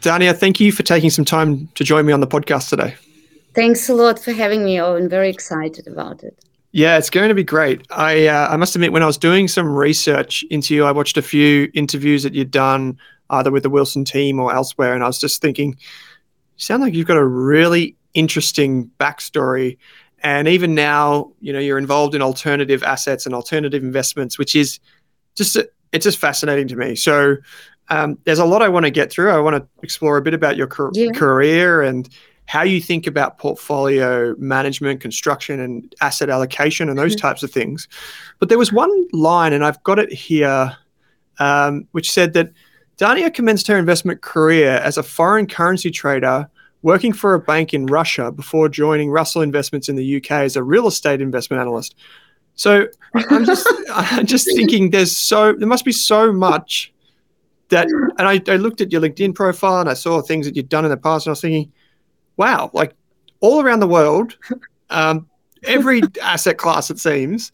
Dania, thank you for taking some time to join me on the podcast today. Thanks a lot for having me. Oh, I'm very excited about it. Yeah, it's going to be great. I uh, I must admit, when I was doing some research into you, I watched a few interviews that you'd done either with the Wilson team or elsewhere, and I was just thinking, you sound like you've got a really interesting backstory. And even now, you know, you're involved in alternative assets and alternative investments, which is just it's just fascinating to me. So um, there's a lot I want to get through. I want to explore a bit about your car- yeah. career and how you think about portfolio management, construction, and asset allocation, and those mm-hmm. types of things. But there was one line, and I've got it here, um, which said that Dania commenced her investment career as a foreign currency trader working for a bank in Russia before joining Russell Investments in the UK as a real estate investment analyst. So I'm just I'm just thinking there's so there must be so much that and I, I looked at your LinkedIn profile and I saw things that you'd done in the past and I was thinking, wow, like all around the world, um, every asset class it seems.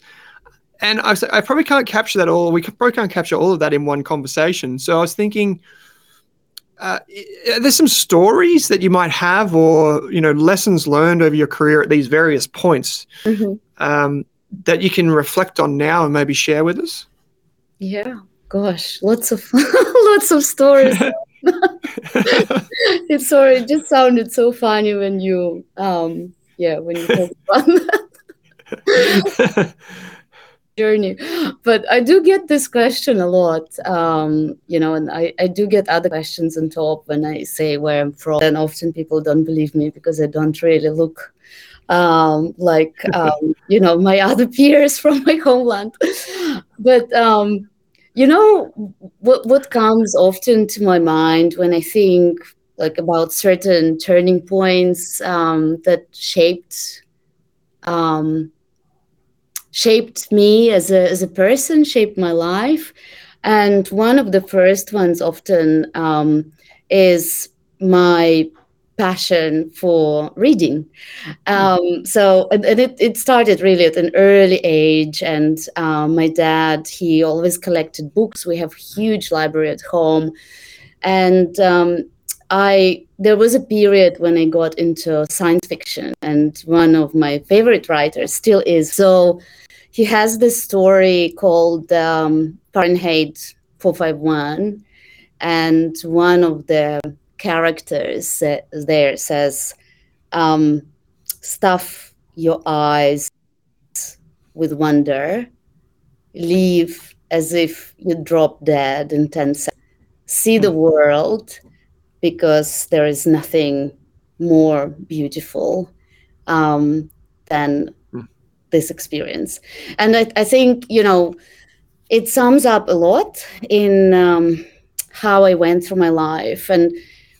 And I, I probably can't capture that all. We probably can't capture all of that in one conversation. So I was thinking, uh, there's some stories that you might have, or you know, lessons learned over your career at these various points mm-hmm. um, that you can reflect on now and maybe share with us. Yeah, gosh, lots of lots of stories. it's sorry, it just sounded so funny when you um yeah, when you talk about that. journey but i do get this question a lot um, you know and I, I do get other questions on top when i say where i'm from and often people don't believe me because i don't really look um, like um, you know my other peers from my homeland but um, you know what what comes often to my mind when i think like about certain turning points um, that shaped um, shaped me as a as a person shaped my life. And one of the first ones often um, is my passion for reading. Um, so, and, and, it, it started really at an early age. And um, my dad, he always collected books. We have huge library at home. And um, I there was a period when I got into science fiction, and one of my favorite writers still is. So he has this story called um, Fahrenheit 451, and one of the characters there says, um, stuff your eyes with wonder, leave as if you drop dead in 10 seconds, see the hmm. world because there is nothing more beautiful um, than hmm. this experience. And I, I, think, you know, it sums up a lot in um, how I went through my life. And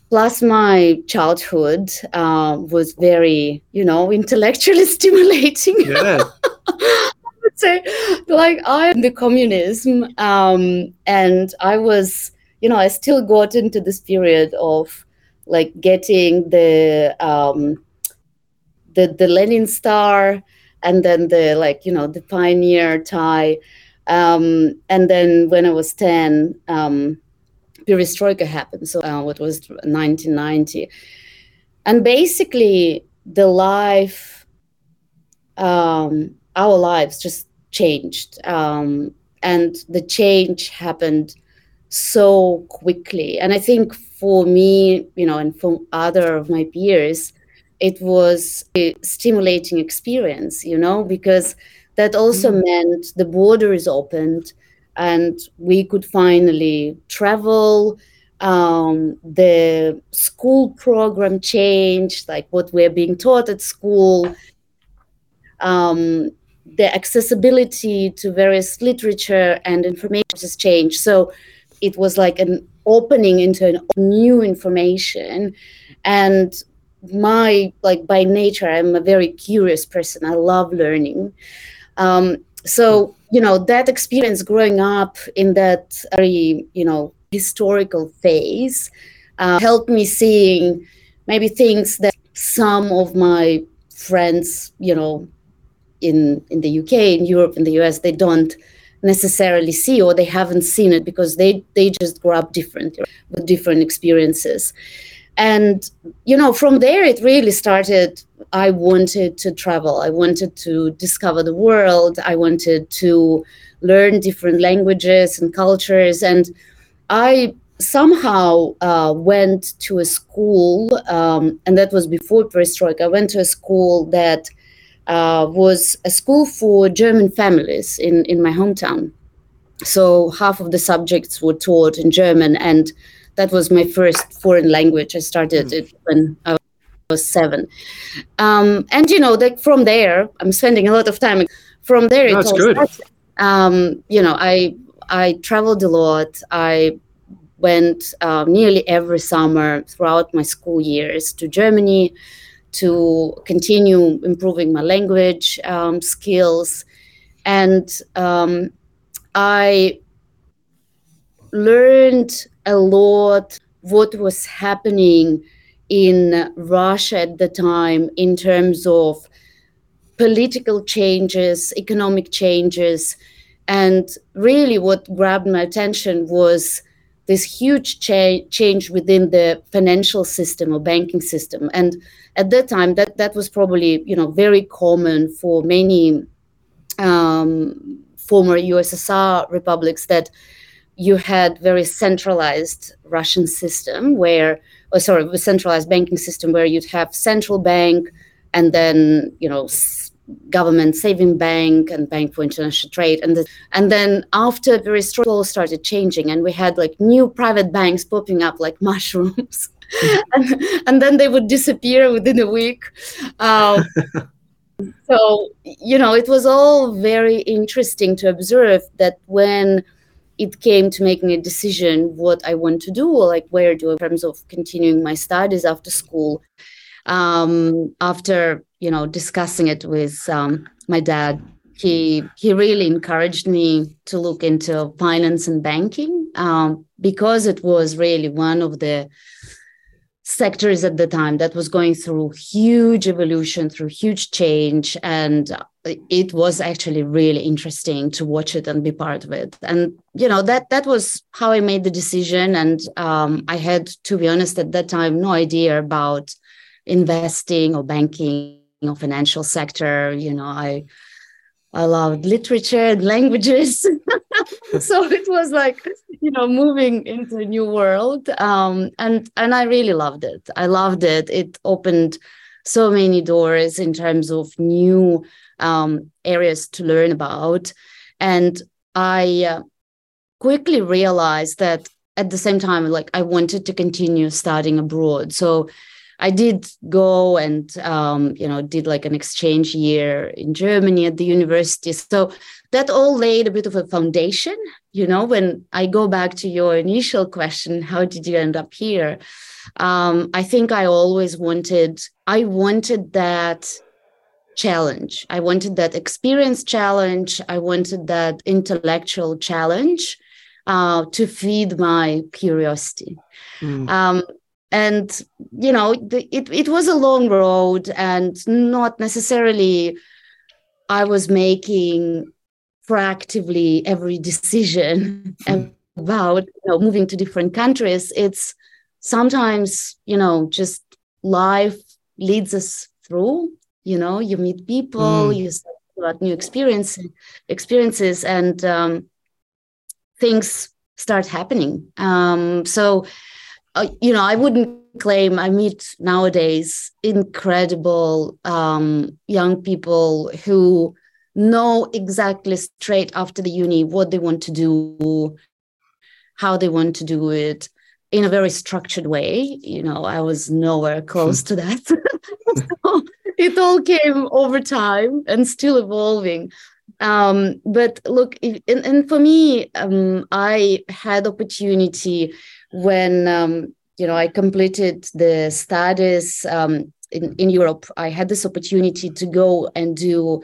plus my childhood uh, was very you know intellectually stimulating yeah. I would say like i am the communism um, and i was you know i still got into this period of like getting the um, the the Lenin star, and then the like you know the pioneer tie, um, and then when I was ten, um, perestroika happened. So uh, what was 1990, and basically the life, um, our lives just changed, um, and the change happened so quickly. And I think for me, you know, and for other of my peers, it was a stimulating experience, you know, because that also mm. meant the border is opened and we could finally travel. Um, the school program changed, like what we're being taught at school. Um, the accessibility to various literature and information has changed. So it was like an opening into an new information and my like by nature i'm a very curious person i love learning um, so you know that experience growing up in that very you know historical phase uh, helped me seeing maybe things that some of my friends you know in in the uk in europe in the us they don't necessarily see or they haven't seen it because they they just grow up different with different experiences. And you know from there it really started i wanted to travel i wanted to discover the world i wanted to learn different languages and cultures and i somehow uh, went to a school um, and that was before perestroika i went to a school that uh, was a school for German families in, in my hometown. So half of the subjects were taught in German, and that was my first foreign language. I started mm. it when I was seven, um, and you know, like from there, I'm spending a lot of time. From there, That's good. Started. Um, you know, I I traveled a lot. I went uh, nearly every summer throughout my school years to Germany to continue improving my language um, skills. And um, I learned a lot what was happening in Russia at the time in terms of political changes, economic changes. And really, what grabbed my attention was this huge cha- change within the financial system or banking system. And at that time, that, that was probably you know very common for many um, former USSR republics that you had very centralized Russian system where, or sorry, a centralized banking system where you'd have central bank and then you know government saving bank and bank for international trade. And the, and then after very struggle started changing and we had like new private banks popping up like mushrooms. And, and then they would disappear within a week. Um, so you know it was all very interesting to observe that when it came to making a decision what i want to do or like where do in terms of continuing my studies after school. Um, after you know discussing it with um, my dad he he really encouraged me to look into finance and banking um, because it was really one of the sectors at the time that was going through huge evolution through huge change and it was actually really interesting to watch it and be part of it and you know that that was how i made the decision and um, i had to be honest at that time no idea about investing or banking or financial sector. You know, I I loved literature and languages. so it was like, you know, moving into a new world. Um, and and I really loved it. I loved it. It opened so many doors in terms of new um, areas to learn about. And I uh, quickly realized that at the same time, like I wanted to continue studying abroad. So I did go and um, you know did like an exchange year in Germany at the university. So that all laid a bit of a foundation. You know, when I go back to your initial question, how did you end up here? Um, I think I always wanted. I wanted that challenge. I wanted that experience challenge. I wanted that intellectual challenge uh, to feed my curiosity. Mm. Um, and you know the, it, it was a long road and not necessarily i was making proactively every decision about you know, moving to different countries it's sometimes you know just life leads us through you know you meet people mm. you about new experience experiences and um, things start happening um, so you know, I wouldn't claim I meet nowadays incredible um, young people who know exactly straight after the uni what they want to do, how they want to do it in a very structured way. You know, I was nowhere close to that. so it all came over time and still evolving. Um, but look, and, and for me, um, I had opportunity when um, you know I completed the studies um, in, in Europe. I had this opportunity to go and do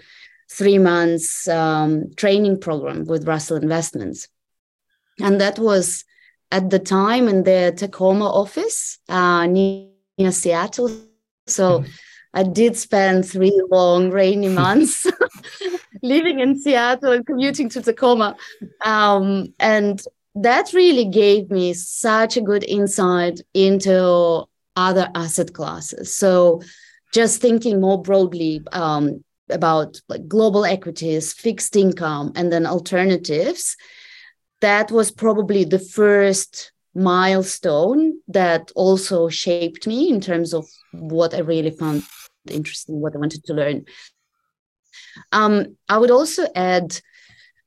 three months um, training program with Russell Investments, and that was at the time in the Tacoma office uh, near, near Seattle. So. Mm-hmm. I did spend three long rainy months living in Seattle and commuting to Tacoma. Um, and that really gave me such a good insight into other asset classes. So, just thinking more broadly um, about like global equities, fixed income, and then alternatives, that was probably the first milestone that also shaped me in terms of what I really found interesting, what I wanted to learn. Um, I would also add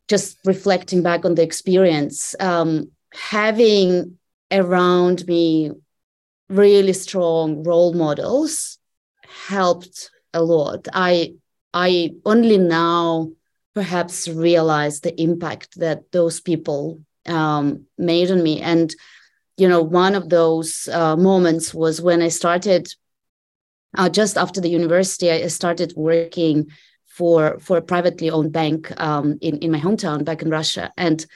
just reflecting back on the experience, um, having around me really strong role models helped a lot. I I only now perhaps realize the impact that those people um, made on me. And you know, one of those uh, moments was when I started uh, just after the university. I started working for for a privately owned bank um, in in my hometown back in Russia, and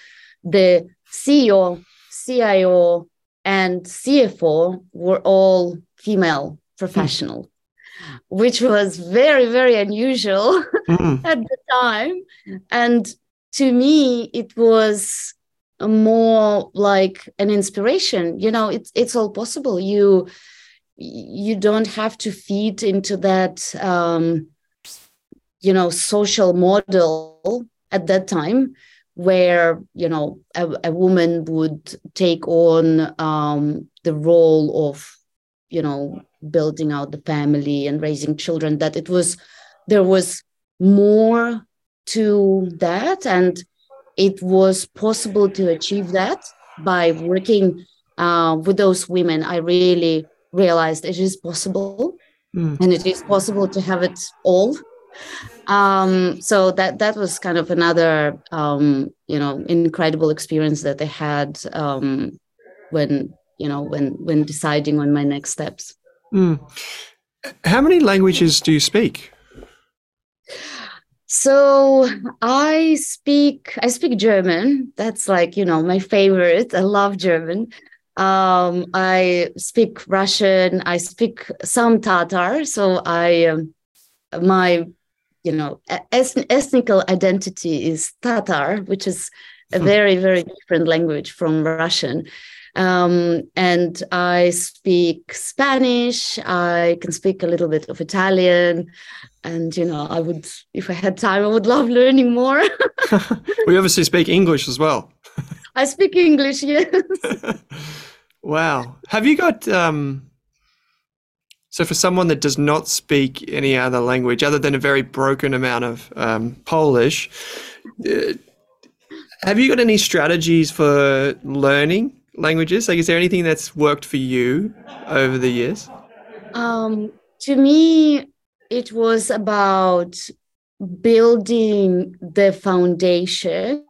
the CEO, CIO, and CFO were all female professional, mm. which was very very unusual mm. at the time, and to me it was more like an inspiration. You know, it's it's all possible. You you don't have to feed into that um, you know social model at that time where you know a, a woman would take on um, the role of you know building out the family and raising children that it was there was more to that and it was possible to achieve that by working uh, with those women i really realized it is possible mm. and it is possible to have it all um, so that that was kind of another um, you know incredible experience that I had um, when you know when when deciding on my next steps. Mm. How many languages do you speak? So I speak I speak German. That's like you know my favorite. I love German. Um, I speak Russian. I speak some Tatar. So I um, my you know, ethnical identity is Tatar, which is a hmm. very, very different language from Russian. Um, and I speak Spanish. I can speak a little bit of Italian. And, you know, I would, if I had time, I would love learning more. we obviously speak English as well. I speak English, yes. wow. Have you got, um, so, for someone that does not speak any other language other than a very broken amount of um, Polish, uh, have you got any strategies for learning languages? Like, is there anything that's worked for you over the years? Um, to me, it was about building the foundation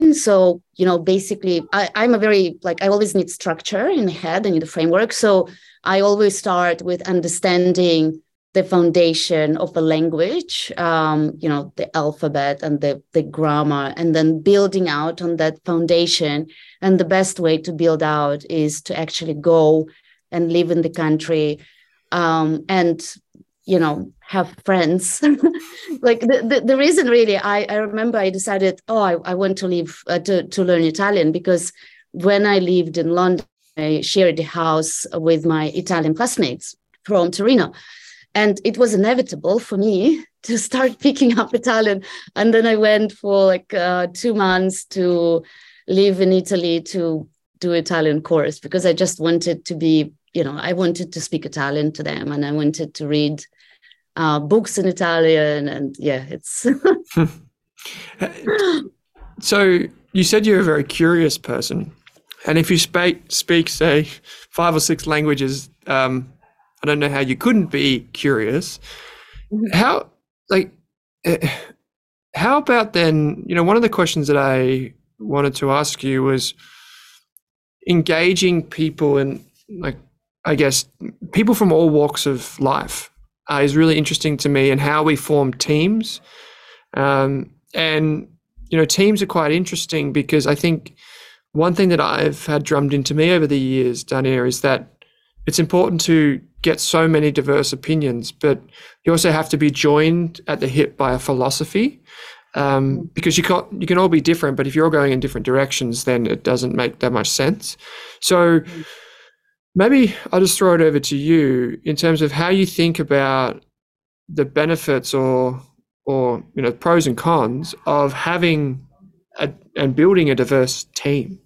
And so you know basically I, i'm a very like i always need structure in the head and in the framework so I always start with understanding the foundation of a language, um, you know, the alphabet and the, the grammar, and then building out on that foundation. And the best way to build out is to actually go and live in the country um, and, you know, have friends. like the, the, the, reason really, I, I remember I decided, oh, I, I want to leave uh, to, to learn Italian because when I lived in London, I shared the house with my Italian classmates from Torino and it was inevitable for me to start picking up Italian. And then I went for like uh, two months to live in Italy to do Italian course because I just wanted to be, you know, I wanted to speak Italian to them and I wanted to read uh, books in Italian. And yeah, it's. so you said you're a very curious person. And if you speak, speak say, five or six languages, um, I don't know how you couldn't be curious. Mm-hmm. How like eh, how about then, you know, one of the questions that I wanted to ask you was engaging people and, like I guess people from all walks of life uh, is really interesting to me and how we form teams. Um, and you know, teams are quite interesting because I think one thing that I've had drummed into me over the years, Dania, is that it's important to get so many diverse opinions, but you also have to be joined at the hip by a philosophy. Um, because you can you can all be different, but if you're all going in different directions, then it doesn't make that much sense. So maybe I'll just throw it over to you in terms of how you think about the benefits or or you know pros and cons of having a, and building a diverse team.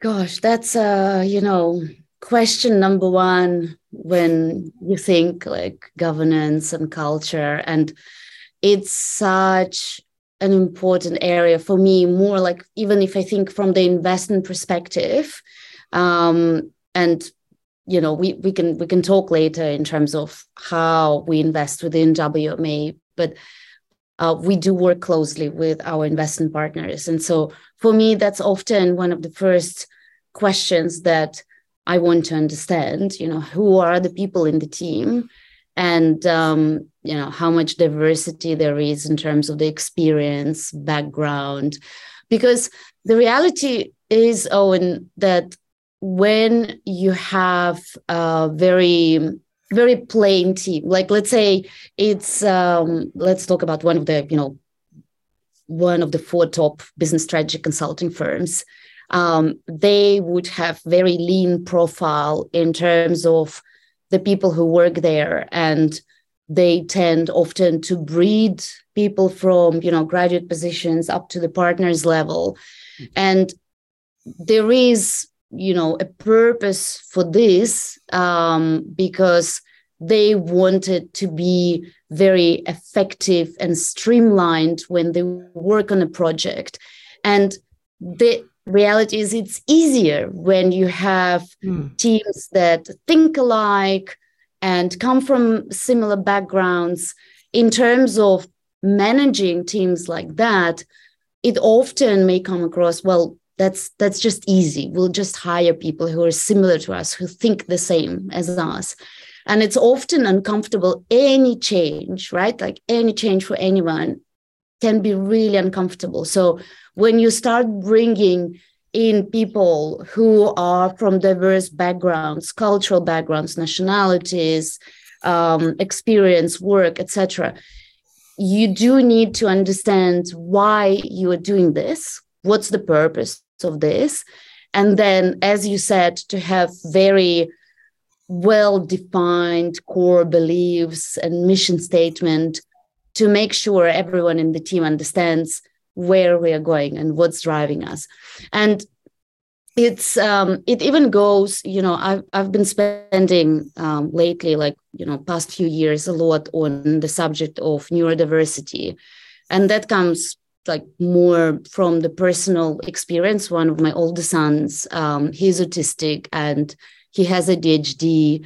Gosh, that's uh, you know question number one when you think like governance and culture and it's such an important area for me more like even if i think from the investment perspective um, and you know we, we can we can talk later in terms of how we invest within wma but uh, we do work closely with our investment partners and so for me that's often one of the first questions that I want to understand, you know, who are the people in the team and, um, you know, how much diversity there is in terms of the experience, background. Because the reality is, Owen, that when you have a very very plain team like let's say it's um, let's talk about one of the you know one of the four top business strategy consulting firms. Um, they would have very lean profile in terms of the people who work there. And they tend often to breed people from you know graduate positions up to the partners level. And there is you know a purpose for this um, because they wanted to be very effective and streamlined when they work on a project and the reality is it's easier when you have mm. teams that think alike and come from similar backgrounds in terms of managing teams like that it often may come across well that's that's just easy. We'll just hire people who are similar to us who think the same as us. And it's often uncomfortable. Any change right? Like any change for anyone can be really uncomfortable. So when you start bringing in people who are from diverse backgrounds, cultural backgrounds, nationalities, um, experience, work, etc., you do need to understand why you are doing this. What's the purpose of this? And then, as you said, to have very well defined core beliefs and mission statement to make sure everyone in the team understands where we are going and what's driving us and it's um it even goes you know i've, I've been spending um, lately like you know past few years a lot on the subject of neurodiversity and that comes like more from the personal experience one of my older sons um, he's autistic and he has adhd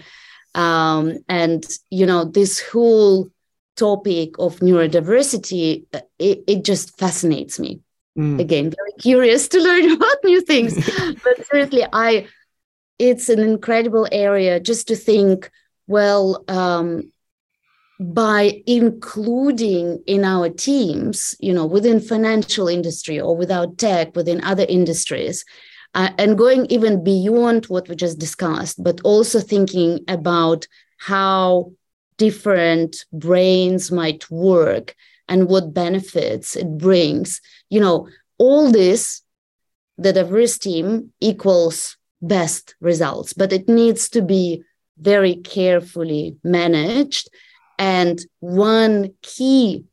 um, and you know this whole topic of neurodiversity, uh, it, it just fascinates me. Mm. Again, very curious to learn about new things. but seriously, I it's an incredible area just to think well, um, by including in our teams, you know, within financial industry or without tech, within other industries, uh, and going even beyond what we just discussed, but also thinking about how different brains might work and what benefits it brings. You know, all this, the diverse team equals best results, but it needs to be very carefully managed. And one key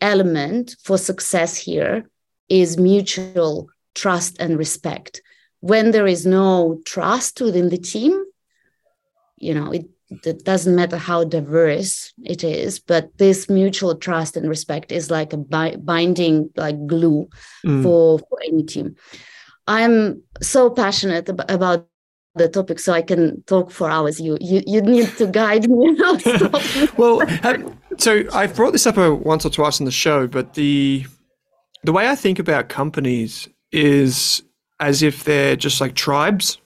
element for success here is mutual trust and respect. When there is no trust within the team, you know, it, it doesn't matter how diverse it is, but this mutual trust and respect is like a bi- binding, like glue mm. for, for any team. I'm so passionate ab- about the topic, so I can talk for hours. You you you need to guide me. well, so I've brought this up once or twice on the show, but the the way I think about companies is as if they're just like tribes.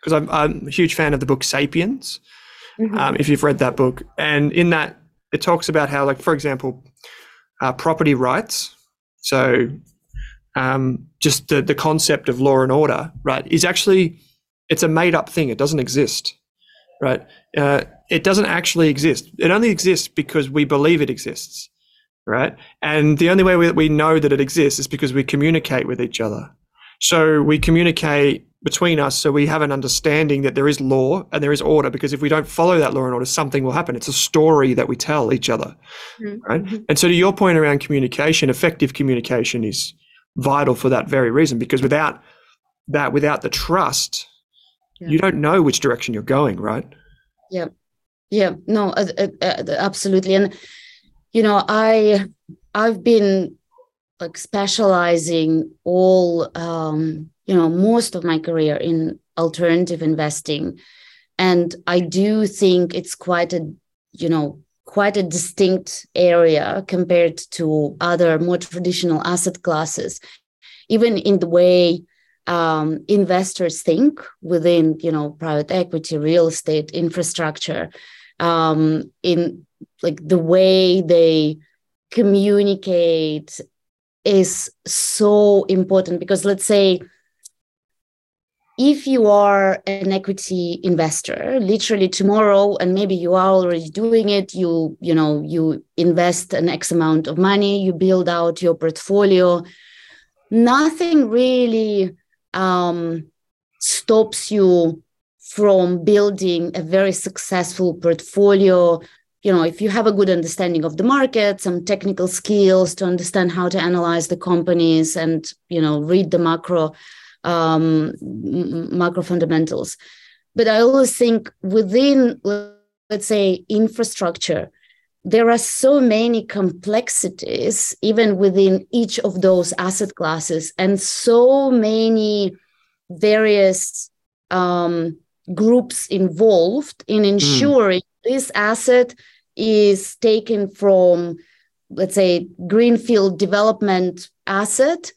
Because I'm, I'm a huge fan of the book Sapiens. Mm-hmm. Um, if you've read that book, and in that it talks about how, like, for example, uh, property rights. So, um, just the the concept of law and order, right, is actually it's a made up thing. It doesn't exist, right? Uh, it doesn't actually exist. It only exists because we believe it exists, right? And the only way we, we know that it exists is because we communicate with each other. So we communicate between us so we have an understanding that there is law and there is order because if we don't follow that law and order something will happen it's a story that we tell each other mm-hmm. right and so to your point around communication effective communication is vital for that very reason because without that without the trust yeah. you don't know which direction you're going right? Yeah yeah no uh, uh, absolutely. And you know i i've been like specializing all um you know most of my career in alternative investing. And i do think it's quite a you know quite a distinct area compared to other more traditional asset classes. Even in the way um, investors think within you know private equity real estate infrastructure um, in like the way they communicate is so important because let's say if you are an equity investor literally tomorrow and maybe you are already doing it you you know you invest an x amount of money you build out your portfolio nothing really um, stops you from building a very successful portfolio. You know if you have a good understanding of the market some technical skills to understand how to analyze the companies and you know read the macro um, macro fundamentals. But i always think within let's say infrastructure there are so many complexities even within each of those asset classes and so many various um, groups involved in hmm. ensuring mm. this asset is taken from let's say greenfield development asset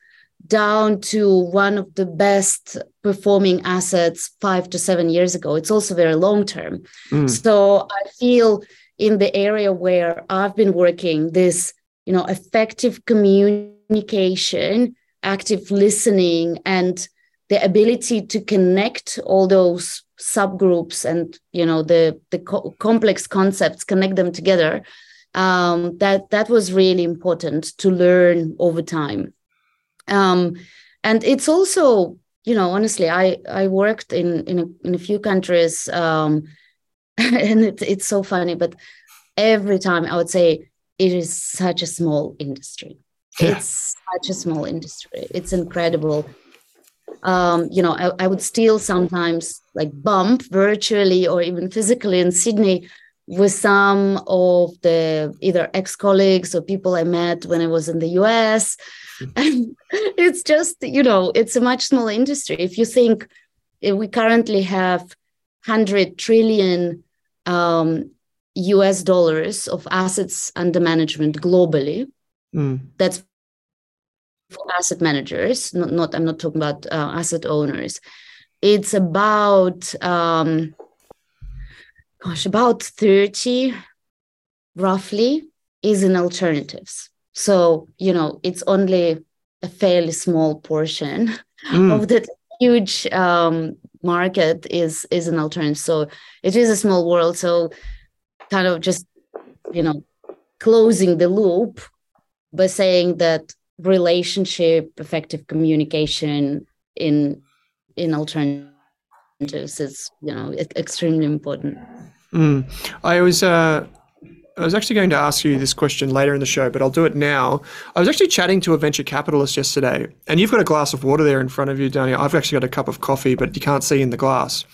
down to one of the best performing assets five to seven years ago it's also very long term mm. so i feel in the area where I've been working, this, you know, effective communication, active listening, and the ability to connect all those subgroups and you know the the co- complex concepts connect them together um, that that was really important to learn over time. Um, and it's also you know honestly i i worked in in a, in a few countries um, and it, it's so funny but every time i would say it is such a small industry. Yeah. it's such a small industry. It's incredible. Um, you know I, I would still sometimes like bump virtually or even physically in sydney with some of the either ex-colleagues or people i met when i was in the us and it's just you know it's a much smaller industry. If you think if we currently have 100 trillion um, US dollars of assets under management globally. Mm. That's for asset managers, not, not I'm not talking about uh, asset owners. It's about um, gosh, about 30 roughly is in alternatives. So, you know, it's only a fairly small portion mm. of that huge um, market is is an alternative. So it is a small world. So kind of just, you know, closing the loop by saying that relationship, effective communication in in alternatives is, you know, extremely important. Mm. I was uh I was actually going to ask you this question later in the show, but I'll do it now. I was actually chatting to a venture capitalist yesterday, and you've got a glass of water there in front of you, Dania. I've actually got a cup of coffee, but you can't see in the glass.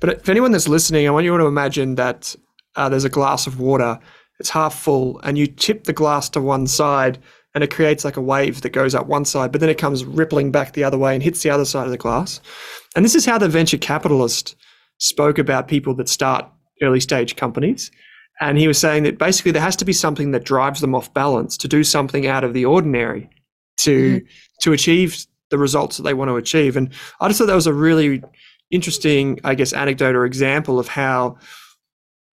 But if anyone that's listening, I want you to imagine that uh, there's a glass of water, it's half full, and you tip the glass to one side, and it creates like a wave that goes up one side, but then it comes rippling back the other way and hits the other side of the glass. And this is how the venture capitalist spoke about people that start early stage companies and he was saying that basically there has to be something that drives them off balance to do something out of the ordinary to mm-hmm. to achieve the results that they want to achieve. And I just thought that was a really interesting, I guess, anecdote or example of how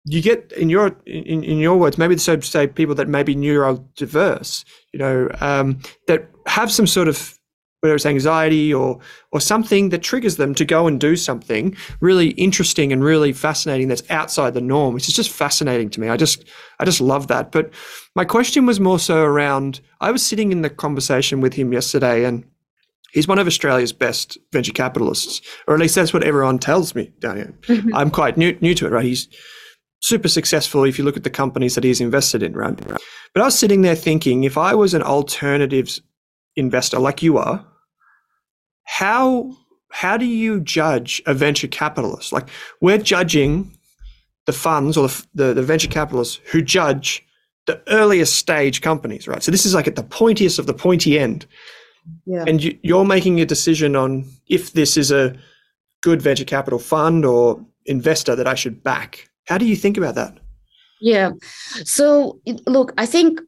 you get in your in, in your words maybe so say people that may be neurodiverse you know um, that have some sort of whether it's anxiety or or something that triggers them to go and do something really interesting and really fascinating that's outside the norm. Which is just fascinating to me. I just i just love that. But my question was more so around i was sitting in the conversation with him yesterday and he's one of australia's best venture capitalists or at least that's what everyone tells me down here mm-hmm. i'm quite new, new to it right? He's super successful if you look at the companies that he's invested in right? But i was sitting there thinking if i was an alternatives investor like you are, how how do you judge a venture capitalist? Like we're judging the funds or the, the, the venture capitalists who judge the earliest stage companies, right? So this is like at the pointiest of the pointy end. Yeah. And you, you're making a decision on if this is a good venture capital fund or investor that I should back. How do you think about that? Yeah. So look, I think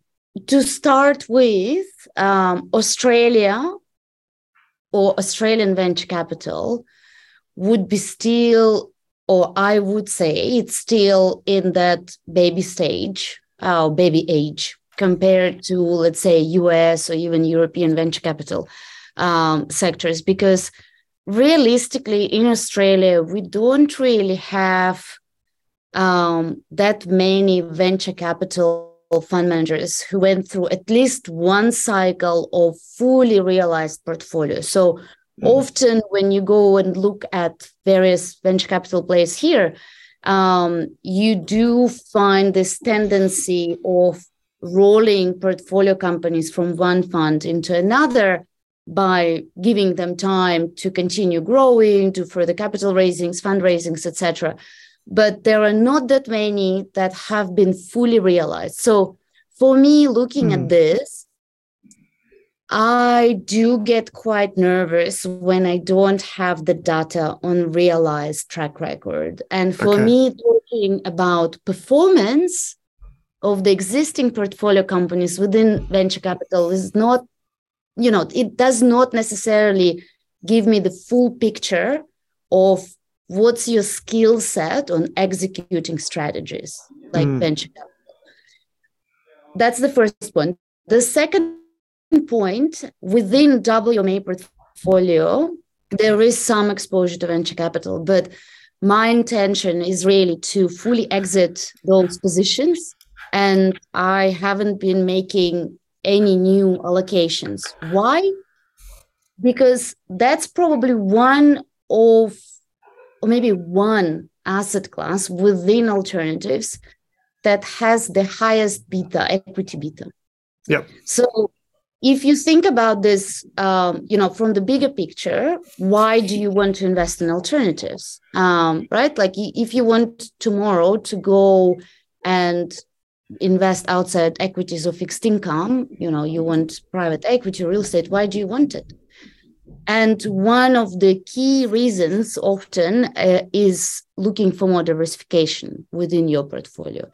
to start with, um, Australia or Australian venture capital would be still, or I would say it's still in that baby stage, uh, baby age, compared to, let's say, US or even European venture capital um, sectors, because realistically in Australia, we don't really have um, that many venture capital fund managers who went through at least one cycle of fully realized portfolios. So mm-hmm. often when you go and look at various venture capital players here, um, you do find this tendency of rolling portfolio companies from one fund into another by giving them time to continue growing, to further capital raisings, fundraisings, etc but there are not that many that have been fully realized. So for me, looking mm. at hmm. this, I do get quite nervous when I don't have the data on realized track record. And for okay. me, talking about performance of the existing portfolio companies within venture capital is not, you know, it does not necessarily give me the full picture of what's your skill set on executing strategies like mm. venture capital? That's the first point. The second point within wma portfolio there is some exposure to venture capital but my intention is really to fully exit those positions and i haven't been making any new allocations. Why? Because that's probably one of or maybe one asset class within alternatives that has the highest beta, equity beta. Yeah. So if you think about this, um, you know, from the bigger picture, why do you want to invest in alternatives? Um, right? Like if you want tomorrow to go and invest outside equities or fixed income, you know, you want private equity, real estate, why do you want it? And one of the key reasons often uh, is looking for more diversification within your portfolio.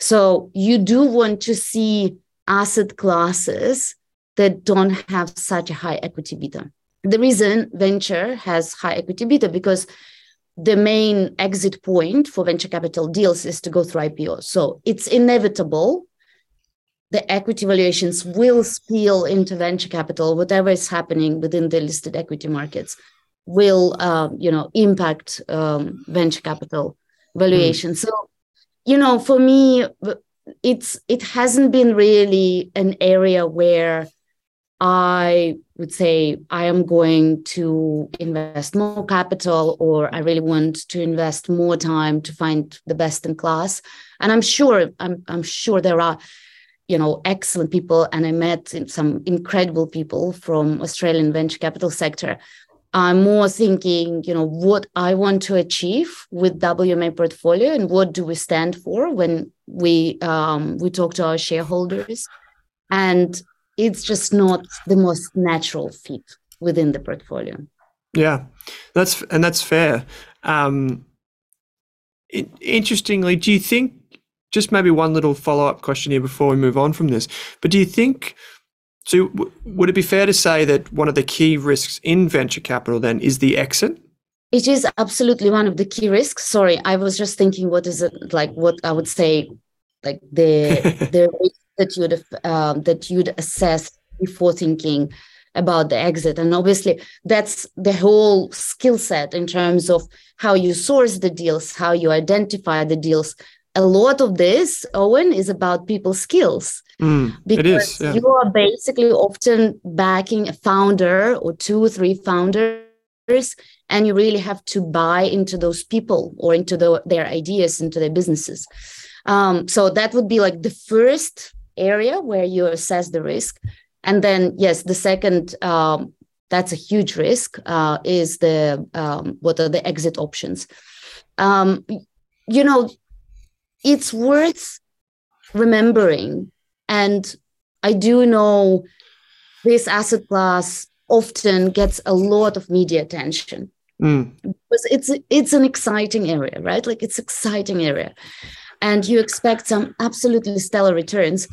So you do want to see asset classes that don't have such a high equity beta. The reason venture has high equity beta because the main exit point for venture capital deals is to go through IPO. So it's inevitable. The equity valuations will spill into venture capital. Whatever is happening within the listed equity markets will, uh, you know, impact um, venture capital valuation. Mm. So, you know, for me, it's it hasn't been really an area where I would say I am going to invest more capital or I really want to invest more time to find the best in class. And I'm sure I'm I'm sure there are you know excellent people and I met some incredible people from Australian venture capital sector. I'm more thinking, you know, what I want to achieve with WMA portfolio and what do we stand for when we um, we talk to our shareholders. And it's just not the most natural fit within the portfolio. Yeah, that's and that's fair. Um, it, interestingly, do you think just maybe one little follow up question here before we move on from this? But do you think so? W- would it be fair to say that one of the key risks in venture capital then is the exit? It is absolutely one of the key risks. Sorry, I was just thinking, what is it like? What I would say, like the the that you'd um, that you'd assess before thinking about the exit and obviously that's the whole skill set in terms of how you source the deals how you identify the deals a lot of this owen is about people's skills mm, because yeah. you are basically often backing a founder or two or three founders and you really have to buy into those people or into the, their ideas into their businesses um, so that would be like the first area where you assess the risk. And then, yes, the second, um, that's a huge risk, uh, is the um, what are the exit options? Um, you know, it's worth remembering. And I do know this asset class often gets a lot of media attention mm. because it's it's an exciting area, right? Like it's exciting area, and you expect some absolutely stellar returns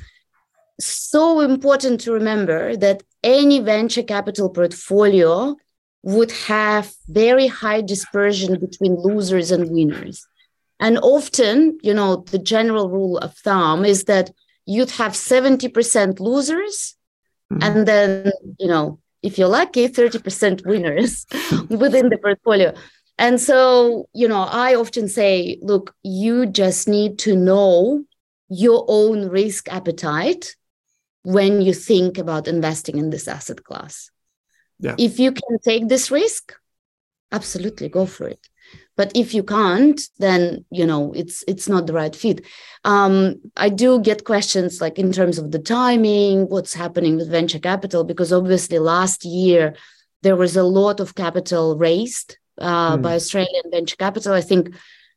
so important to remember that any venture capital portfolio would have very high dispersion between losers and winners. And often, you know, the general rule of thumb is that you'd have 70% losers mm-hmm. and then, you know, if you're lucky, 30% winners within the portfolio. And so, you know, I often say, look, you just need to know your own risk appetite when you think about investing in this asset class. Yeah. If you can take this risk, absolutely go for it. But if you can't, then you know it's it's not the right fit. Um, I do get questions like in terms of the timing, what's happening with venture capital, because obviously last year there was a lot of capital raised uh, mm. by Australian venture capital. I think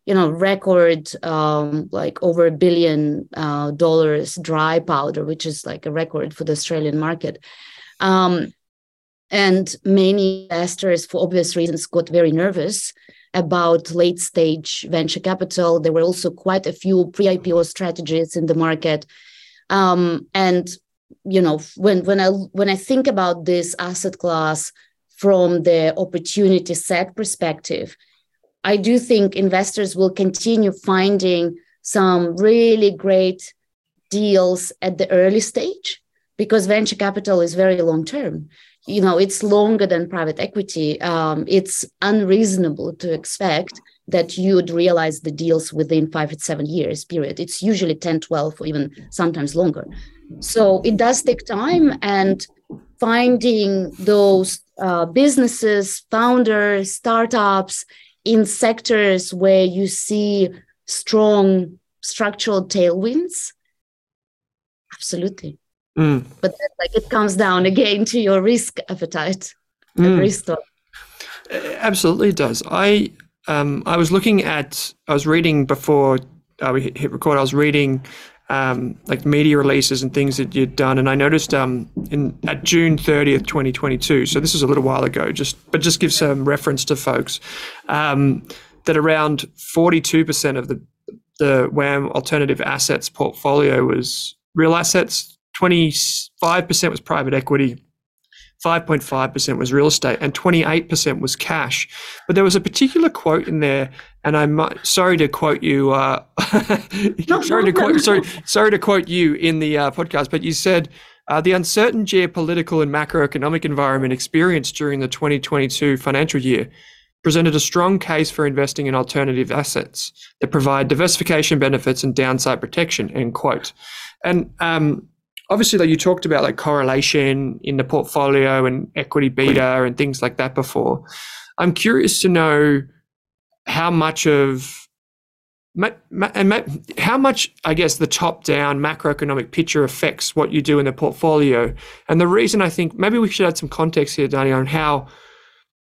you know record um, like over a billion uh, dollars dry powder which is like a record for the australian market um, and many investors for obvious reasons got very nervous about late stage venture capital there were also quite a few pre-ipo strategies in the market um, and you know when when i when i think about this asset class from the opportunity set perspective I do think investors will continue finding some really great deals at the early stage because venture capital is very long term. You know, it's longer than private equity. Um, it's unreasonable to expect that you'd realize the deals within five to seven years period. It's usually 10, 12, or even sometimes longer. So it does take time and finding those uh, businesses, founders, startups in sectors where you see strong structural tailwinds absolutely mm. but then, like it comes down again to your risk appetite mm. risk absolutely it does i um, i was looking at i was reading before uh, we hit record i was reading um, like media releases and things that you'd done. And I noticed um, in at June 30th, 2022, so this is a little while ago, just but just give some reference to folks, um, that around 42% of the the WAM alternative assets portfolio was real assets, 25% was private equity, 5.5% was real estate, and 28% was cash. But there was a particular quote in there, and I'm sorry to quote you. Uh, sorry to quote. Sorry, sorry to quote you in the uh, podcast, but you said. Uh, the uncertain geopolitical and macroeconomic environment experienced during the 2022 financial year presented a strong case for investing in alternative assets that provide diversification benefits and downside protection. End quote. And um, obviously, like you talked about, like correlation in the portfolio and equity beta and things like that before. I'm curious to know how much of and how much, I guess, the top-down macroeconomic picture affects what you do in the portfolio. And the reason I think maybe we should add some context here, Dani, on how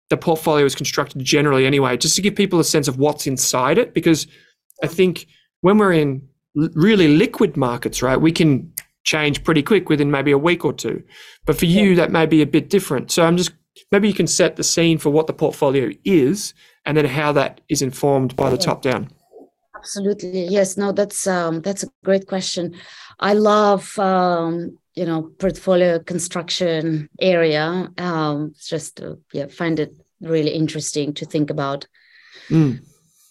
the portfolio is constructed generally anyway, just to give people a sense of what's inside it. Because I think when we're in really liquid markets, right, we can change pretty quick within maybe a week or two. But for you, that may be a bit different. So I'm just maybe you can set the scene for what the portfolio is and then how that is informed by the top down. Absolutely. Yes. No, that's um, that's a great question. I love um, you know portfolio construction area um just to, yeah find it really interesting to think about mm.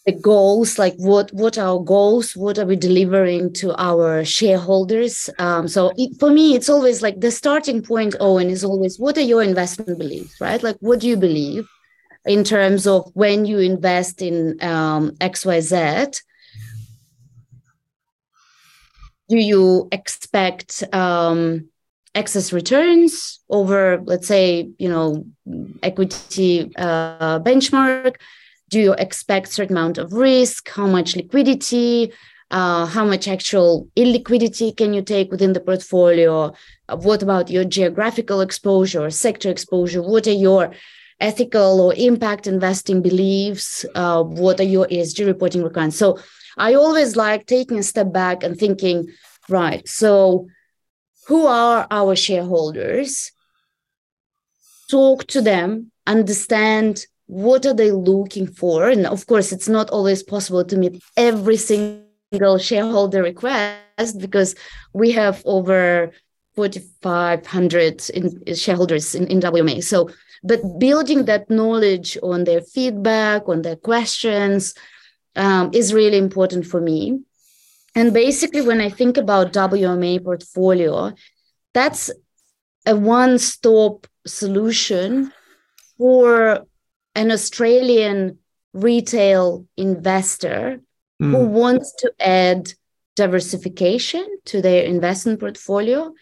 The goals like what what are our goals? What are we delivering to our shareholders? Um so it, for me it's always like the starting point owen is always what are your investment beliefs right? Like what do you believe in terms of when you invest in um xyz do you expect um, excess returns over, let's say, you know, equity uh, benchmark? Do you expect certain amount of risk? How much liquidity? Uh, how much actual illiquidity can you take within the portfolio? Uh, what about your geographical exposure, sector exposure? What are your ethical or impact investing beliefs? Uh, what are your ESG reporting requirements? So I always like taking a step back and thinking, right, so who are our shareholders? Talk to them, understand what are they looking for. And of course, it's not always possible to meet every single shareholder request because we have over 4,500 in, shareholders in, in WMA. So, but building that knowledge on their feedback, on their questions, um, is really important for me. And basically, when I think about WMA portfolio, that's a one stop solution for an Australian retail investor mm. who hmm. wants to add diversification to their investment portfolio,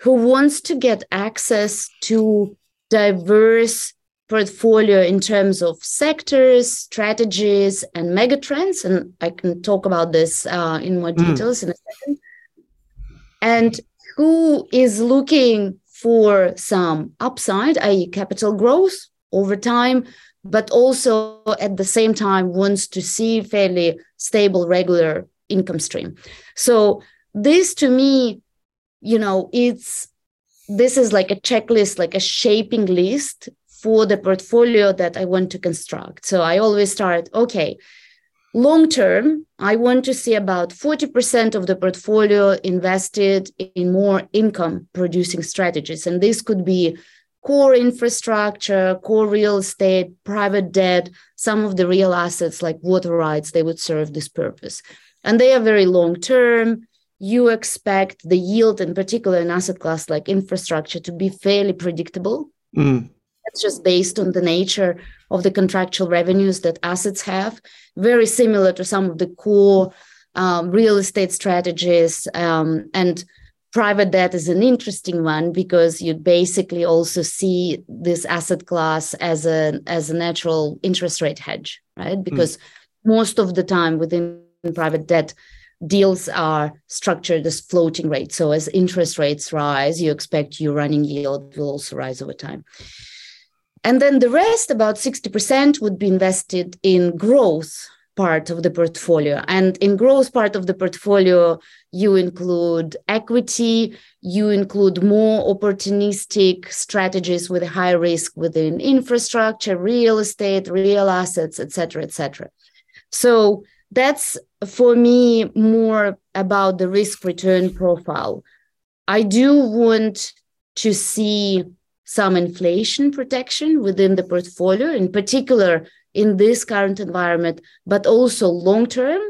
who wants to get access to diverse portfolio in terms of sectors, strategies, and megatrends. And I can talk about this uh, in more hmm. details mm. in a second. And who is looking for some upside, i.e., capital growth over time, but also at the same time wants to see fairly stable, regular income stream. So this to me, you know, it's this is like a checklist, like a shaping list for the portfolio that I want to construct. So I always start, okay, long term, I want to see about 40% of the portfolio invested in more income producing strategies. And this could be core infrastructure, core real estate, private debt, some of the real assets like water rights, they would serve this purpose. And they are very long term. You expect the yield, in particular, an asset class like infrastructure, to be fairly predictable. Mm. It's just based on the nature of the contractual revenues that assets have, very similar to some of the core um, real estate strategies. Um, and private debt is an interesting one because you basically also see this asset class as a as a natural interest rate hedge, right? Because mm. most of the time within private debt, deals are structured as floating rates. So as interest rates rise, you expect your running yield will also rise over time. And then the rest, about 60%, would be invested in growth part of the portfolio. And in growth part of the portfolio, you include equity, you include more opportunistic strategies with high risk within infrastructure, real estate, real assets, etc., etc. So that's for me more about the risk return profile. I do want to see some inflation protection within the portfolio, in particular in this current environment, but also long term.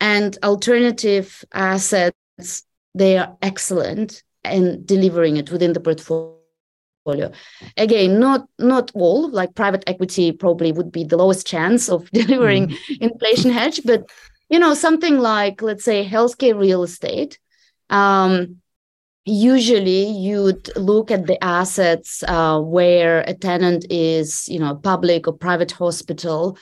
And alternative assets, they are excellent in delivering it within the portfolio. Again, not not all. Like private equity probably would be the lowest chance of delivering mm. inflation hedge, but you know something like let's say healthcare real estate. Um, usually you'd look at the assets uh, where a tenant is you know public or private hospital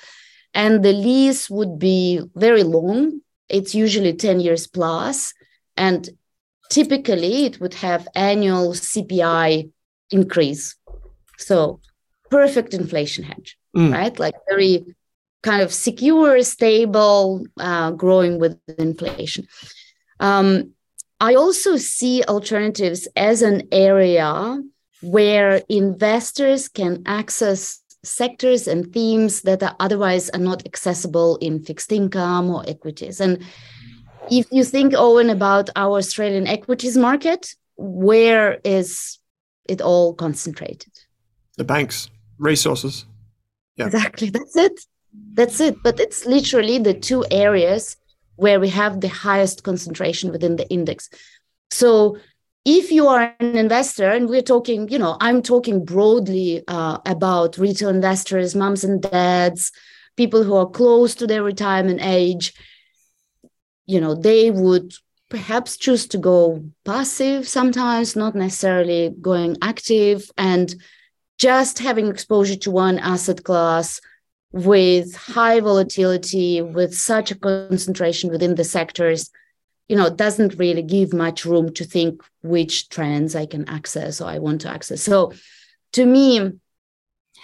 and the lease would be very long it's usually 10 years plus and typically it would have annual cpi increase. So perfect inflation hedge, mm. right? Like very kind of secure, stable, uh, growing with inflation. Um, I also see alternatives as an area where investors can access sectors and themes that are otherwise are not accessible in fixed income or equities. And if you think, Owen, about our Australian equities market, where is it all concentrated. The banks, resources. Yeah. Exactly. That's it. That's it. But it's literally the two areas where we have the highest concentration within the index. So if you are an investor, and we're talking, you know, I'm talking broadly uh, about retail investors, moms and dads, people who are close to their retirement age, you know, they would perhaps choose to go passive sometimes, not necessarily going active, and just having exposure to one asset class with high volatility, with such a concentration within the sectors, you know, doesn't really give much room to think which trends I can access or I want to access. So to me,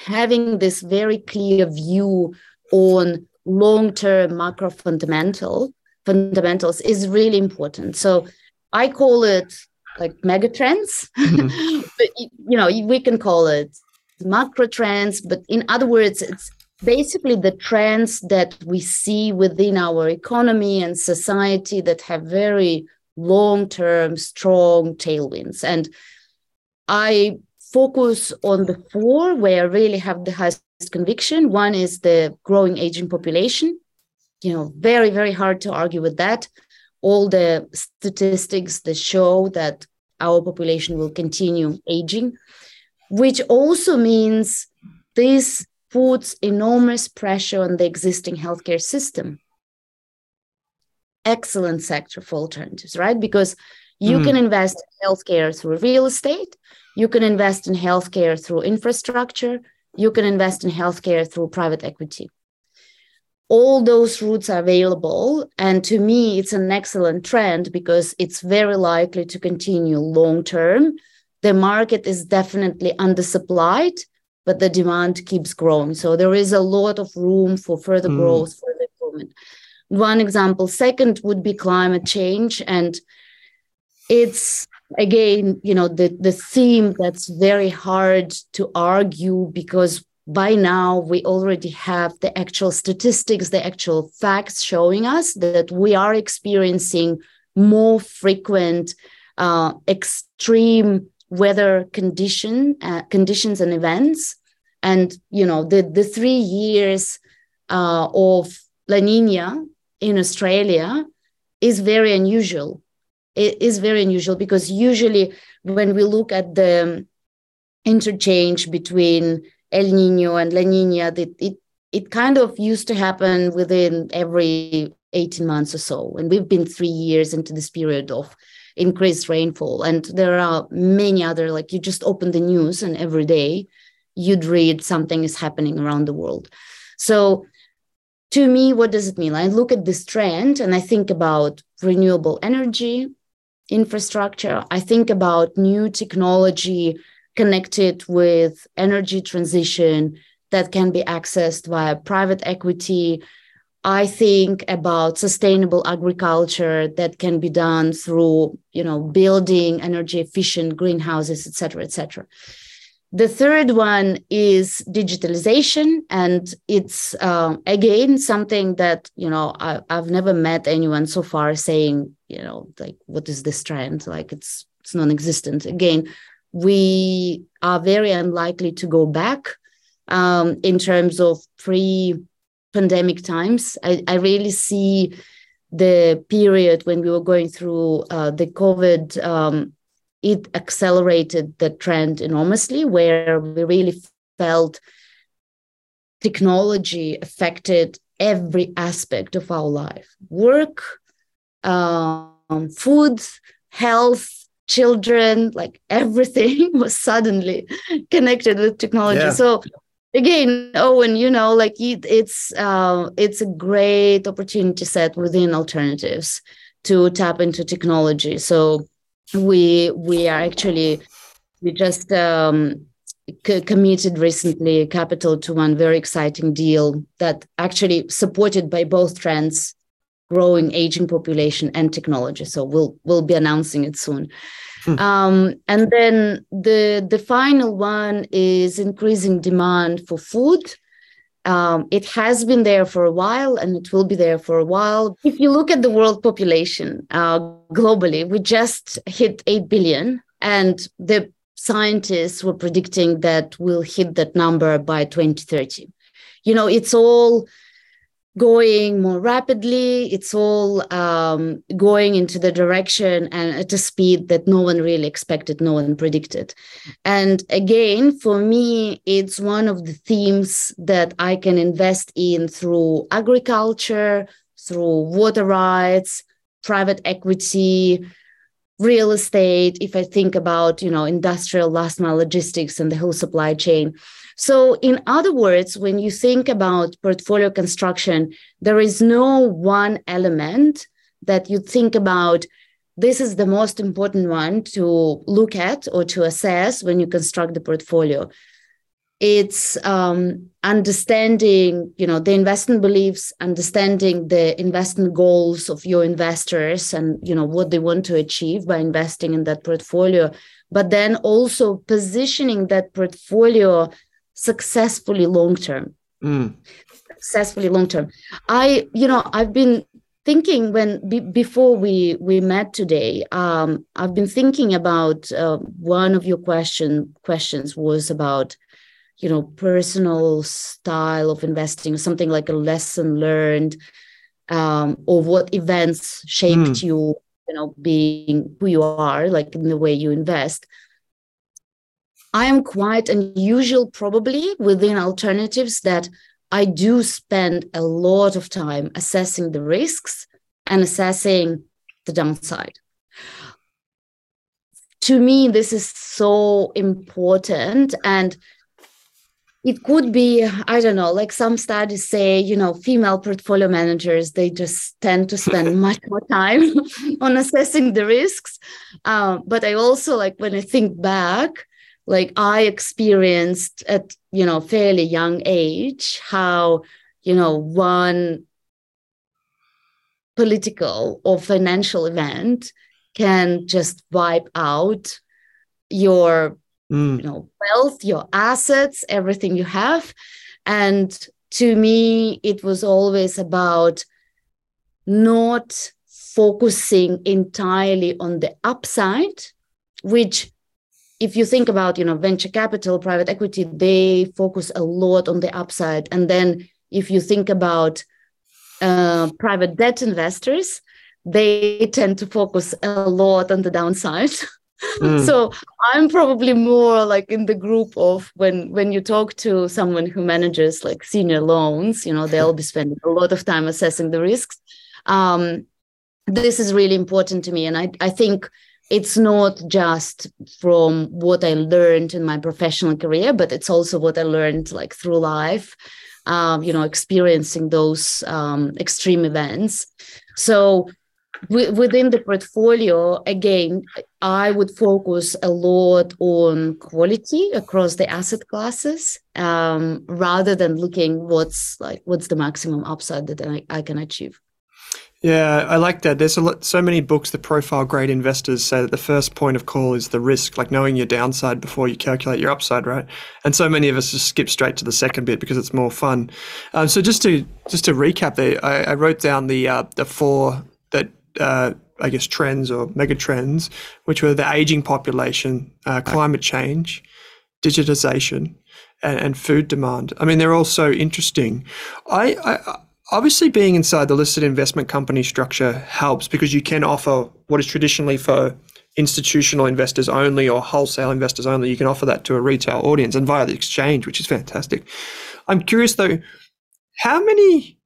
having this very clear view on long-term macro fundamental fundamentals is really important. So I call it like mega trends, mm-hmm. but you know we can call it macro trends. But in other words, it's basically the trends that we see within our economy and society that have very long-term strong tailwinds. And i focus on the four where i really have the highest conviction. One is the growing aging population. You know very very hard to argue with that. All the statistics that show that our population will continue aging which also means this puts enormous pressure on the existing healthcare system excellent sector for alternatives right because you mm. can invest in healthcare through real estate you can invest in healthcare through infrastructure you can invest in healthcare through private equity all those routes are available. And to me, it's an excellent trend because it's very likely to continue long term. The market is definitely undersupplied, but the demand keeps growing. So there is a lot of room for further mm. growth, further improvement. One example. Second would be climate change. And it's again, you know, the, the theme that's very hard to argue because by now we already have the actual statistics, the actual facts showing us that we are experiencing more frequent uh, extreme weather condition uh, conditions and events. And you know the the three years uh, of La Nina in Australia is very unusual. It is very unusual because usually when we look at the interchange between El Nino and La Nina, it, it, it kind of used to happen within every 18 months or so. And we've been three years into this period of increased rainfall. And there are many other, like you just open the news and every day you'd read something is happening around the world. So to me, what does it mean? I look at this trend and I think about renewable energy, infrastructure. I think about new technology connected with energy transition that can be accessed via private equity. I think about sustainable agriculture that can be done through, you know, building energy efficient greenhouses, et cetera, et cetera. The third one is digitalization, and it's uh, again something that you know I, I've never met anyone so far saying, you know, like what is this trend? Like it's it's non-existent. Again, we are very unlikely to go back um, in terms of pre pandemic times. I, I really see the period when we were going through uh, the COVID, um, it accelerated the trend enormously, where we really felt technology affected every aspect of our life work, um, food, health, children, like everything was suddenly connected with technology. Yeah. So again owen you know like it, it's uh, it's a great opportunity set within alternatives to tap into technology. So we we are actually we just um, committed recently capital to one very exciting deal that actually supported by both trends growing aging population and technology. So we'll we'll be announcing it soon Um, and then the the final one is increasing demand for food. Um, it has been there for a while and it will be there for a while. If you look at the world population uh, globally, we just hit 8 billion, and the scientists were predicting that we'll hit that number by 2030. You know, it's all going more rapidly. It's all um, going into the direction and at a speed that no one really expected, no one predicted. And again, for me, it's one of the themes that I can invest in through agriculture, through water rights, private equity, real estate. If I think about, you know, industrial last mile logistics and the whole supply chain so, in other words, when you think about portfolio construction, there is no one element that you think about. This is the most important one to look at or to assess when you construct the portfolio. It's um, understanding, you know, the investment beliefs, understanding the investment goals of your investors, and you know what they want to achieve by investing in that portfolio. But then also positioning that portfolio successfully long term mm. successfully long term i you know i've been thinking when be, before we we met today um, i've been thinking about uh, one of your question questions was about you know personal style of investing something like a lesson learned um, or what events shaped mm. you you know being who you are like in the way you invest I am quite unusual, probably within alternatives, that I do spend a lot of time assessing the risks and assessing the downside. To me, this is so important. And it could be, I don't know, like some studies say, you know, female portfolio managers, they just tend to spend much more time on assessing the risks. Um, but I also like when I think back, like i experienced at you know fairly young age how you know one political or financial event can just wipe out your mm. you know wealth your assets everything you have and to me it was always about not focusing entirely on the upside which if you think about you know venture capital private equity they focus a lot on the upside. And then if you think about uh, private debt investors they tend to focus a lot on the downside. Mm. so i'm probably more like in the group of when when you talk to someone who manages like senior loans you know they'll be spending a lot of time assessing the risks. Um, this is really important to me. And i, I think it's not just from what I learned in my professional career, but it's also what I learned like through life, um, you know, experiencing those um, extreme events. So w- within the portfolio, again, I would focus a lot on quality across the asset classes um, rather than looking what's like what's the maximum upside that I, I can achieve. Yeah, I like that. There's a lot, so many books that profile great investors say that the first point of call is the risk, like knowing your downside before you calculate your upside, right? And so many of us just skip straight to the second bit because it's more fun. Um, so just to just to recap, there, I, I wrote down the uh, the four that uh, I guess, trends or mega trends, which were the aging population, uh, climate change, digitization, and, and, food demand. I mean, they're all so interesting. I, I obviously being inside the listed investment company structure helps because you can offer what is traditionally for institutional investors only or wholesale investors only. You can offer that to a retail audience and via the exchange, which is fantastic. I'm curious though, how many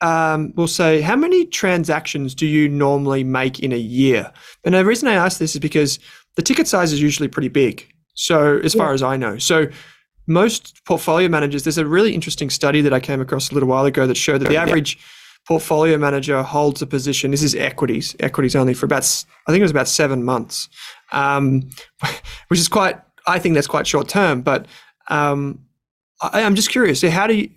um, we'll say, how many transactions do you normally make in a year? And the reason I ask this is because the ticket size is usually pretty big. So, as yeah. far as I know, so most portfolio managers, there's a really interesting study that I came across a little while ago that showed that the average portfolio manager holds a position. This is equities, equities only for about, I think it was about seven months, um, which is quite, I think that's quite short term. But um, I, am just curious. How do you,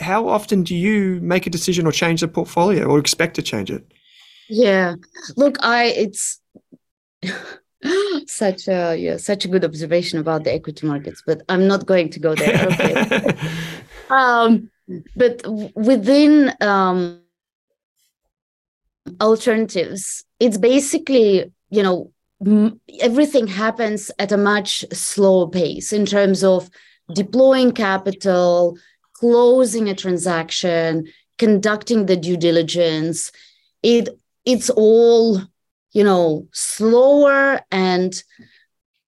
how often do you make a decision or change the portfolio or expect to change it? Yeah, look, I it's such a yeah such a good observation about the equity markets, but I'm not going to go there. Okay. um, but within um, alternatives, it's basically you know everything happens at a much slower pace in terms of deploying capital, closing a transaction, conducting the due diligence. It it's all, you know, slower and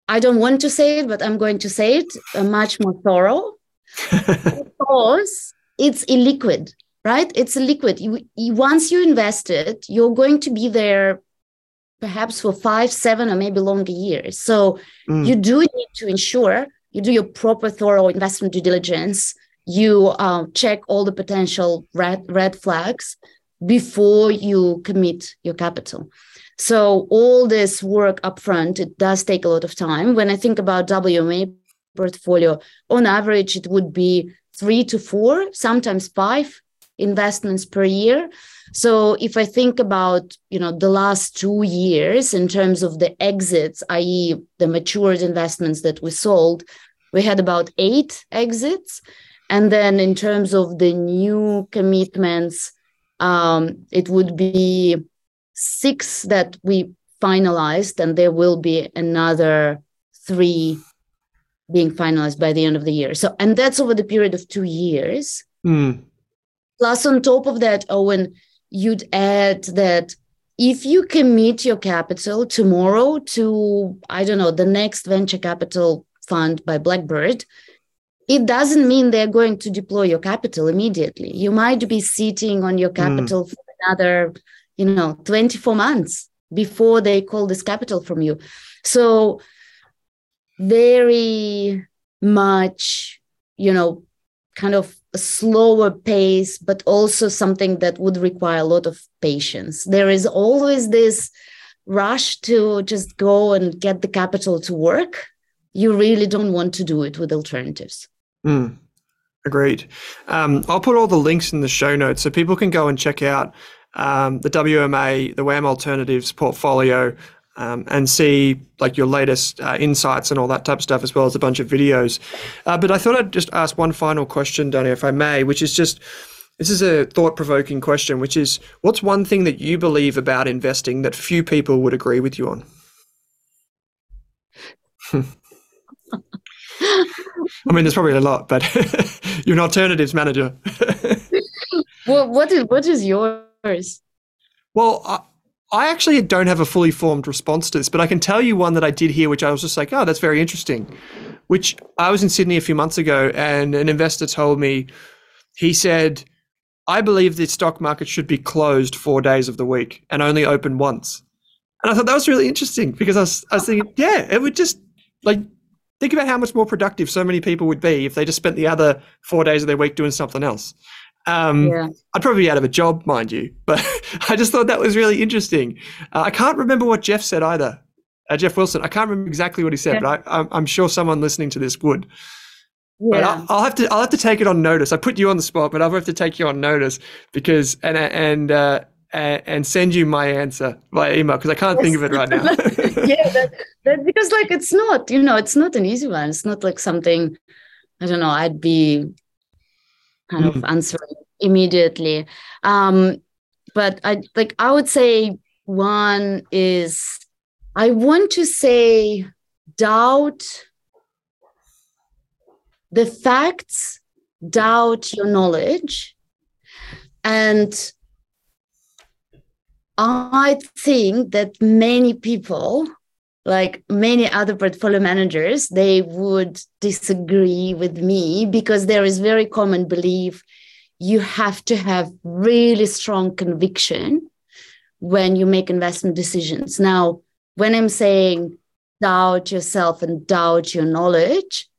I don't want to say it, but I'm going to say it, uh, much more thorough because it's illiquid, right? It's a liquid. You, you, once you invest it, you're going to be there perhaps for five, seven, or maybe longer years. So mm. you do need to ensure you do your proper thorough investment due diligence you uh, check all the potential red red flags before you commit your capital so all this work upfront it does take a lot of time. When i think about wma portfolio on average it would be three to four sometimes five investments per year. So if i think about you know the last two years in terms of the exits i.e the matured investments that we sold we had about eight exits. And then in terms of the new commitments um, it would be six that we finalized and there will be another three being finalized by the end of the year so and that's over the period of two years mm. plus on top of that owen you'd add that if you commit your capital tomorrow to i don't know the next venture capital fund by Blackbird, it doesn't mean they're going to deploy your capital immediately. You might be sitting on your hmm. capital mm. for another, you know, 24 months before they call this capital from you. So very much, you know, kind of a slower pace, but also something that would require a lot of patience. There is always this rush to just go and get the capital to work you really don't want to do it with alternatives. Mm, agreed. Um, I'll put all the links in the show notes so people can go and check out um, the WMA, the WAM Alternatives portfolio, um, and see like your latest uh, insights and all that type of stuff, as well as a bunch of videos. Uh, but I thought I'd just ask one final question, Danny, if I may, which is just this is a thought provoking question, which is what's one thing that you believe about investing that few people would agree with you on? I mean, there's probably a lot, but you're an alternatives manager. well, what is what is yours? Well, I, I actually don't have a fully formed response to this, but I can tell you one that I did hear, which I was just like, oh, that's very interesting. Which I was in Sydney a few months ago, and an investor told me, he said, I believe the stock market should be closed four days of the week and only open once. And I thought that was really interesting because I was, I was thinking, yeah, it would just like think about how much more productive so many people would be if they just spent the other four days of their week doing something else. Um, yeah. I'd probably be out of a job, mind you, but I just thought that was really interesting. Uh, I can't remember what Geoff said either. Uh, Geoff Wilson. I can't remember exactly what he said, yeah. but I, am sure someone listening to this would. Yeah. But I'll, I'll, have to I'll have to take it on notice. I put you on the spot, but I'll have to take you on notice because and and uh, and send you my answer by email because I can't yes. think of it right now. yeah, that, that, because like it's not, you know, it's not an easy one. It's not like something I don't know. I'd be kind mm. of answering immediately. Um, but I like I would say one is I want to say doubt the facts, doubt your knowledge. And I think that many people, like many other portfolio managers, they would disagree with me because there is very common belief you have to have really strong conviction when you make investment decisions. Now, when I'm saying doubt yourself and doubt your knowledge,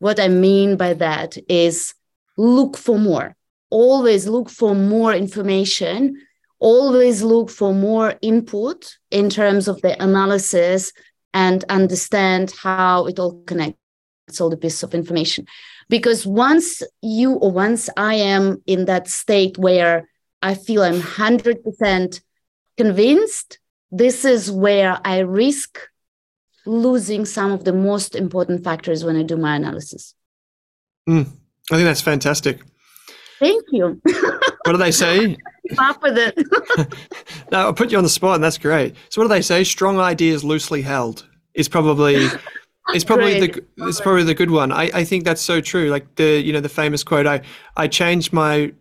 what I mean by that is look for more. Always look for more information. Always look for more input in terms of the analysis and understand how it all connects, all the pieces of information. Because once you or once I am in that state where I feel I'm 100% convinced, this is where I risk losing some of the most important factors when I do my analysis. Mm, I think that's fantastic. Thank you. what do they say? Up with it. no, I'll put you on the spot, and that's great. So, what do they say? Strong ideas loosely held is probably it's probably the it's probably the good one. I, I think that's so true. Like the you know the famous quote, I I changed my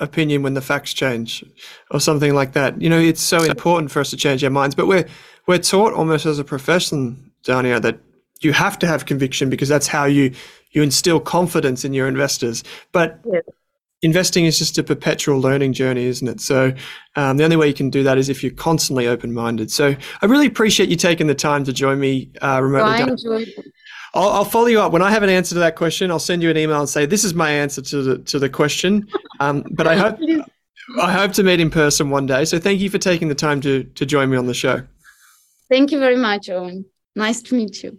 opinion when the facts change, or something like that. You know, it's so important for us to change our minds, but we're we're taught almost as a profession Dania, that you have to have conviction because that's how you you instill confidence in your investors. But yeah. Investing is just a perpetual learning journey, isn't it? So um, the only way you can do that is if you're constantly open minded. So I really appreciate you taking the time to join me uh, remotely. I enjoyed I'll, I'll, follow you up when I have an answer to that question. I'll send you an email and say this is my answer to the to the question. Um, but I hope I hope to meet in person one day. So thank you for taking the time to to join me on the show. Thank you very much, Owen. Nice to meet you.